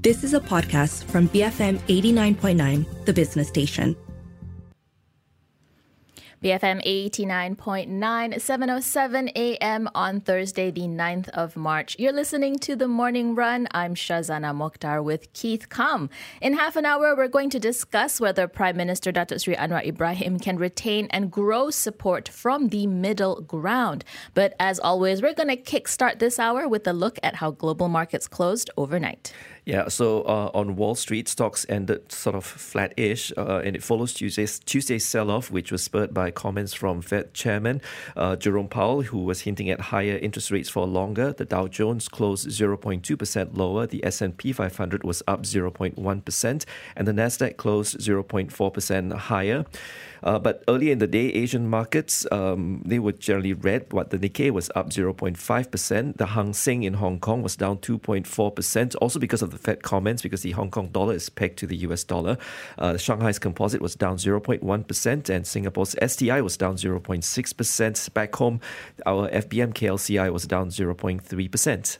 This is a podcast from BFM 89.9, the business station. BFM 89.9, 707 a.m. on Thursday, the 9th of March. You're listening to The Morning Run. I'm Shazana Mokhtar with Keith Kam. In half an hour, we're going to discuss whether Prime Minister Datuk Sri Anwar Ibrahim can retain and grow support from the middle ground. But as always, we're going to kickstart this hour with a look at how global markets closed overnight. Yeah, so uh, on Wall Street, stocks ended sort of flat-ish, uh, and it follows Tuesday's Tuesday's sell-off, which was spurred by comments from Fed Chairman uh, Jerome Powell, who was hinting at higher interest rates for longer. The Dow Jones closed 0.2 percent lower. The S&P 500 was up 0.1 percent, and the Nasdaq closed 0.4 percent higher. Uh, but earlier in the day, Asian markets, um, they were generally red. But the Nikkei was up 0.5%. The Hang Seng in Hong Kong was down 2.4%, also because of the Fed comments, because the Hong Kong dollar is pegged to the US dollar. Uh, Shanghai's composite was down 0.1%, and Singapore's STI was down 0.6%. Back home, our FBM KLCI was down 0.3%.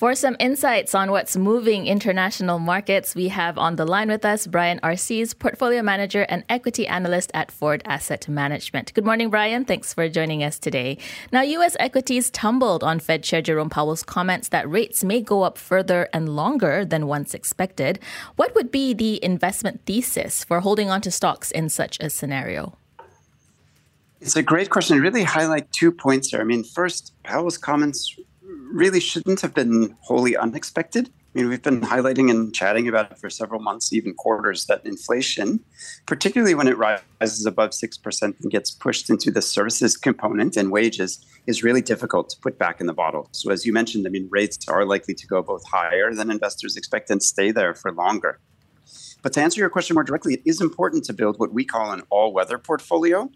For some insights on what's moving international markets, we have on the line with us Brian Arcese, portfolio manager and equity analyst at Foord Asset Management. Good morning, Brian. Thanks for joining us today. Now, U.S. equities tumbled on Fed Chair Jerome Powell's comments that rates may go up further and longer than once expected. What would be the investment thesis for holding onto stocks in such a scenario? It's a great question. I really highlight two points there. I mean, first, Powell's comments really shouldn't have been wholly unexpected. I mean, we've been highlighting and chatting about it for several months, even quarters, that inflation, particularly when it rises above 6% and gets pushed into the services component and wages, is really difficult to put back in the bottle. So, as you mentioned, I mean, rates are likely to go both higher than investors expect and stay there for longer. But to answer your question more directly, it is important to build what we call an all weather portfolio,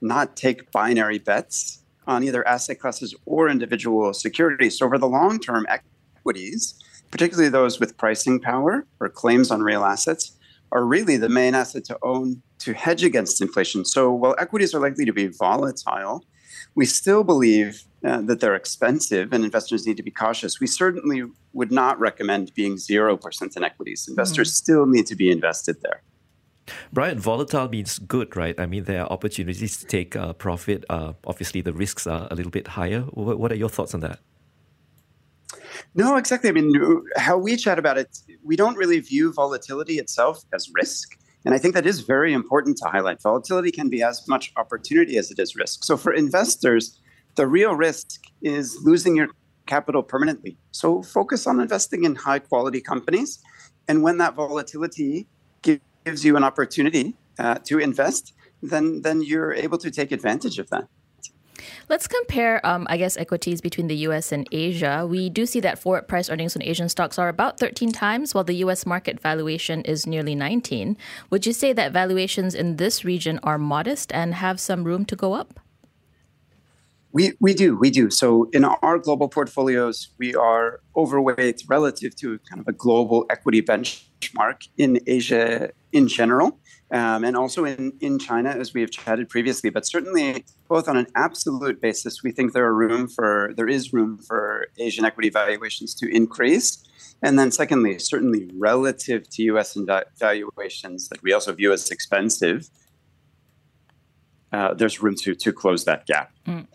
not take binary bets on either asset classes or individual securities. So, over the long term, equities, particularly those with pricing power or claims on real assets, are really the main asset to own to hedge against inflation. So, while equities are likely to be volatile, we still believe uh, that they're expensive and investors need to be cautious. We certainly would not recommend being 0% in equities. Investors mm-hmm. still need to be invested there. Brian, volatile means good, right? I mean, there are opportunities to take uh, profit. Uh, obviously, the risks are a little bit higher. What are your thoughts on that? No, exactly. I mean, how we chat about it, we don't really view volatility itself as risk. And I think that is very important to highlight. Volatility can be as much opportunity as it is risk. So for investors, the real risk is losing your capital permanently. So focus on investing in high quality companies. And when that volatility gives you an opportunity uh, to invest, then then you're able to take advantage of that. Let's compare, um, I guess, equities between the US and Asia. We do see that forward price earnings on Asian stocks are about 13 times, while the US market valuation is nearly 19. Would you say that valuations in this region are modest and have some room to go up? We, we do, we do. So in our global portfolios, we are overweight relative to kind of a global equity benchmark in Asia in general, um, and also in, in China, as we have chatted previously. But certainly, both on an absolute basis, we think there are room for there is room for Asian equity valuations to increase. And then, secondly, certainly relative to U.S. valuations that we also view as expensive, uh, there's room to to close that gap. Mm.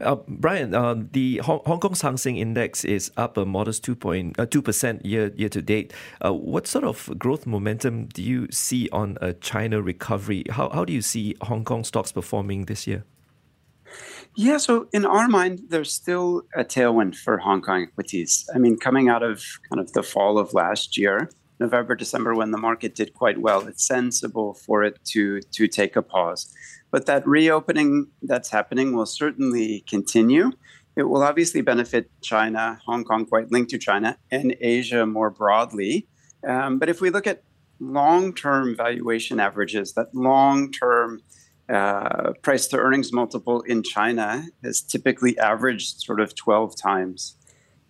Uh, Brian, uh, the Hong, Kong's Hang Seng Index is up a modest 2.2% uh, year, year to date. Uh, what sort of growth momentum do you see on a China recovery? How, how do you see Hong Kong stocks performing this year? Yeah, so in our mind, there's still a tailwind for Hong Kong equities. I mean, coming out of kind of the fall of last year, November, December, when the market did quite well, it's sensible for it to to take a pause. But that reopening that's happening will certainly continue. It will obviously benefit China, Hong Kong, quite linked to China, and Asia more broadly. Um, but if we look at long term valuation averages, that long term uh, price to earnings multiple in China has typically averaged sort of 12 times,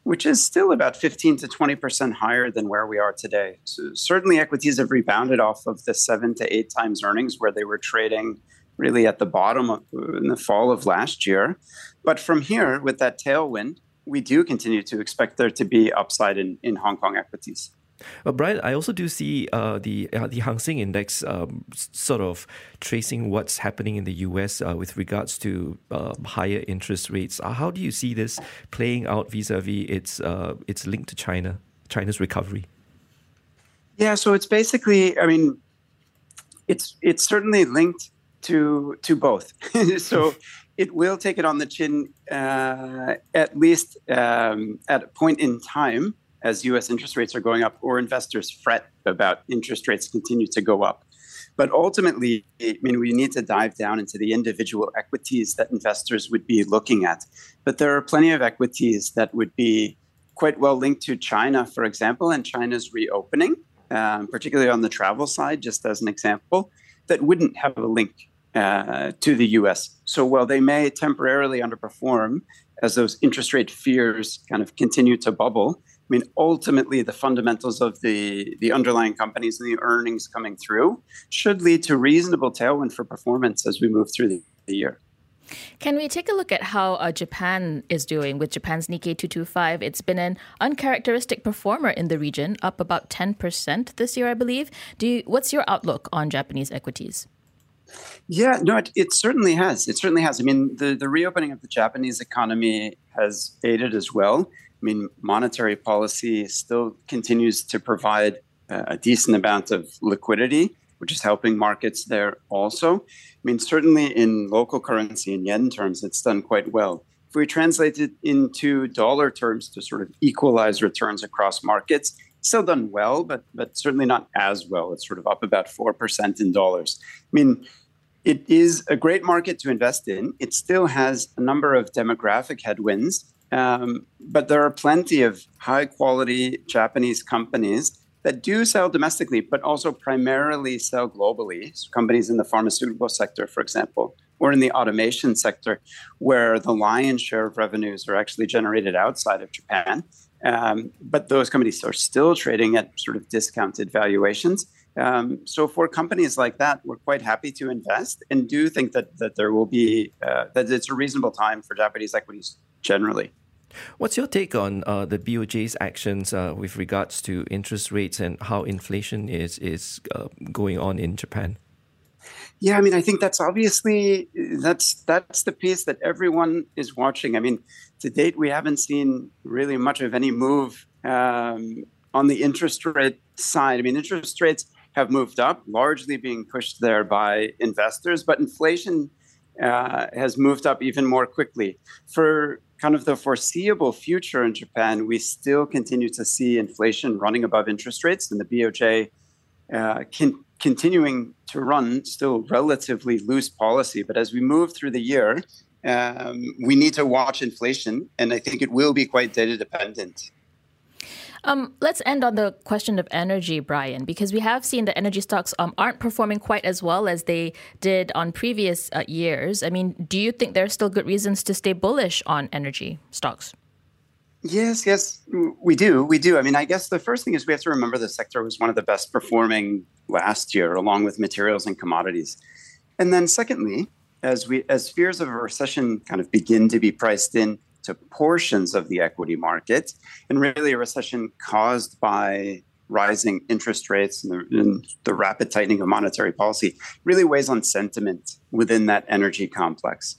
which is still about 15 to 20% higher than where we are today. So certainly equities have rebounded off of the seven to eight times earnings where they were trading really at the bottom of, in the fall of last year. But from here, with that tailwind, we do continue to expect there to be upside in, in Hong Kong equities. Uh, Brian, I also do see uh, the uh, the Hang Seng Index um, sort of tracing what's happening in the U.S. Uh, with regards to uh, higher interest rates. Uh, how do you see this playing out vis-a-vis its its link to China, China's recovery? Yeah, so it's basically, I mean, it's it's certainly linked to to both. so it will take it on the chin uh, at least um, at a point in time as U.S. interest rates are going up, or investors fret about interest rates continue to go up. But ultimately, I mean, we need to dive down into the individual equities that investors would be looking at. But there are plenty of equities that would be quite well linked to China, for example, and China's reopening, um, particularly on the travel side, just as an example, that wouldn't have a link uh, to the US. So while they may temporarily underperform as those interest rate fears kind of continue to bubble, I mean, ultimately, the fundamentals of the, the underlying companies and the earnings coming through should lead to reasonable tailwind for performance as we move through the, the year. Can we take a look at how uh, Japan is doing with Japan's Nikkei 225? It's been an uncharacteristic performer in the region, up about 10% this year, I believe. Do you, what's your outlook on Japanese equities? Yeah, no, it, it, certainly has. It certainly has. I mean, the, the reopening of the Japanese economy has aided as well. I mean, monetary policy still continues to provide uh, a decent amount of liquidity, which is helping markets there also. I mean, certainly in local currency in yen terms, it's done quite well. If we translate it into dollar terms to sort of equalize returns across markets, still done well, but but certainly not as well. It's sort of up about four percent in dollars. I mean, it is a great market to invest in. It still has a number of demographic headwinds, um, but there are plenty of high quality Japanese companies that do sell domestically, but also primarily sell globally. So companies in the pharmaceutical sector, for example, or in the automation sector, where the lion's share of revenues are actually generated outside of Japan. Um, but those companies are still trading at sort of discounted valuations. Um, so for companies like that, we're quite happy to invest and do think that that there will be uh, that it's a reasonable time for Japanese equities generally. What's your take on uh, the BOJ's actions uh, with regards to interest rates and how inflation is is uh, going on in Japan? Yeah, I mean, I think that's obviously that's that's the piece that everyone is watching. I mean, to date, we haven't seen really much of any move um, on the interest rate side. I mean, interest rates have moved up, largely being pushed there by investors, but inflation uh, has moved up even more quickly. For kind of the foreseeable future in Japan, we still continue to see inflation running above interest rates, and the BOJ uh, can, continuing to run still relatively loose policy. But as we move through the year, um, we need to watch inflation, and I think it will be quite data dependent. Um, let's end on the question of energy, Brian, because we have seen that energy stocks um, aren't performing quite as well as they did on previous uh, years. I mean, do you think there are still good reasons to stay bullish on energy stocks? Yes, yes, we do. We do. I mean, I guess the first thing is we have to remember the sector was one of the best performing last year, along with materials and commodities. And then, secondly, as we as fears of a recession kind of begin to be priced in to portions of the equity market, and really a recession caused by rising interest rates and the, and the, rapid tightening of monetary policy really weighs on sentiment within that energy complex.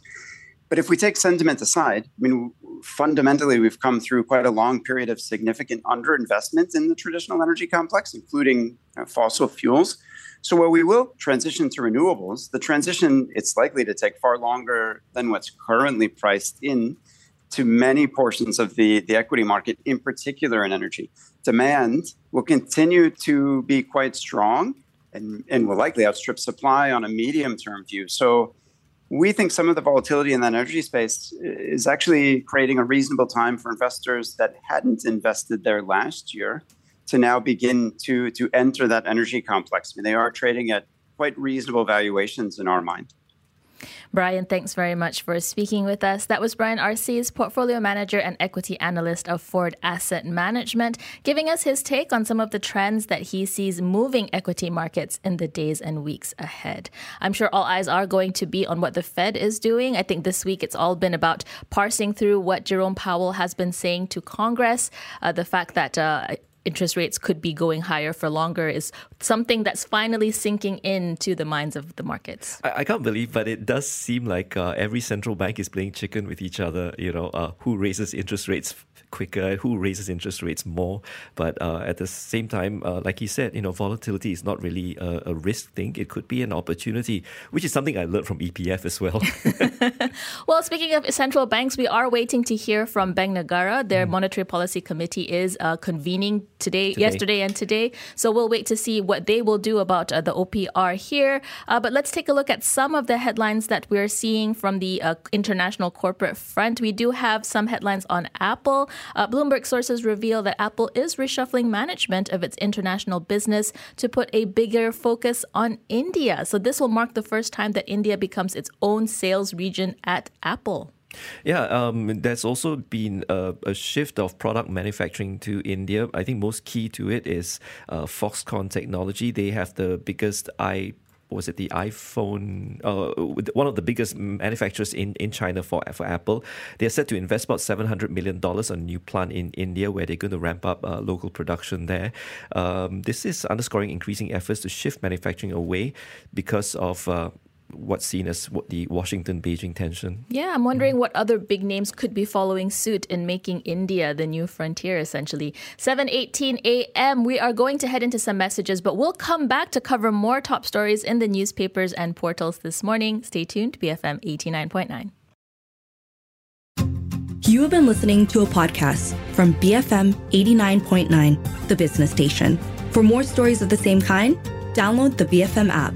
But if we take sentiment aside, I mean, fundamentally, we've come through quite a long period of significant underinvestment in the traditional energy complex, including fossil fuels. So while we will transition to renewables, the transition it's likely to take far longer than what's currently priced in to many portions of the, the equity market, in particular in energy. Demand will continue to be quite strong and, and will likely outstrip supply on a medium term view. So we think some of the volatility in that energy space is actually creating a reasonable time for investors that hadn't invested there last year to now begin to to enter that energy complex. I mean, they are trading at quite reasonable valuations in our mind. Brian, thanks very much for speaking with us. That was Brian Arcese, portfolio manager and equity analyst of Foord Asset Management, giving us his take on some of the trends that he sees moving equity markets in the days and weeks ahead. I'm sure all eyes are going to be on what the Fed is doing. I think this week it's all been about parsing through what Jerome Powell has been saying to Congress, uh, the fact that uh, interest rates could be going higher for longer is something that's finally sinking into the minds of the markets. I, I can't believe, but it does seem like uh, every central bank is playing chicken with each other. You know, uh, who raises interest rates quicker, who raises interest rates more. But uh, at the same time, uh, like you said, you know, volatility is not really a, a, risk thing. It could be an opportunity, which is something I learned from EPF as well. well, speaking of central banks, we are waiting to hear from Bank Negara. Their mm. monetary policy committee is uh, convening today, today, yesterday, and today. So we'll wait to see what they will do about uh, the OPR here. Uh, but let's take a look at some of the headlines that we're seeing from the uh, international corporate front. We do have some headlines on Apple. Uh, Bloomberg sources reveal that Apple is reshuffling management of its international business to put a bigger focus on India. So this will mark the first time that India becomes its own sales region at Apple. Yeah, um, there's also been a, a, shift of product manufacturing to India. I think most key to it is uh, Foxconn technology. They have the biggest i was it the iPhone? Uh, one of the biggest manufacturers in, in China for for Apple. They're set to invest about seven hundred million dollars on a new plant in India, where they're going to ramp up uh, local production there. Um, this is underscoring increasing efforts to shift manufacturing away because of uh, what's seen as what the Washington Beijing tension. Yeah, I'm wondering what other big names could be following suit in making India the new frontier essentially. 7:18 a.m. we are going to head into some messages but we'll come back to cover more top stories in the newspapers and portals this morning. Stay tuned to BFM 89.9. You have been listening to a podcast from BFM 89.9, the business station. For more stories of the same kind, download the BFM app.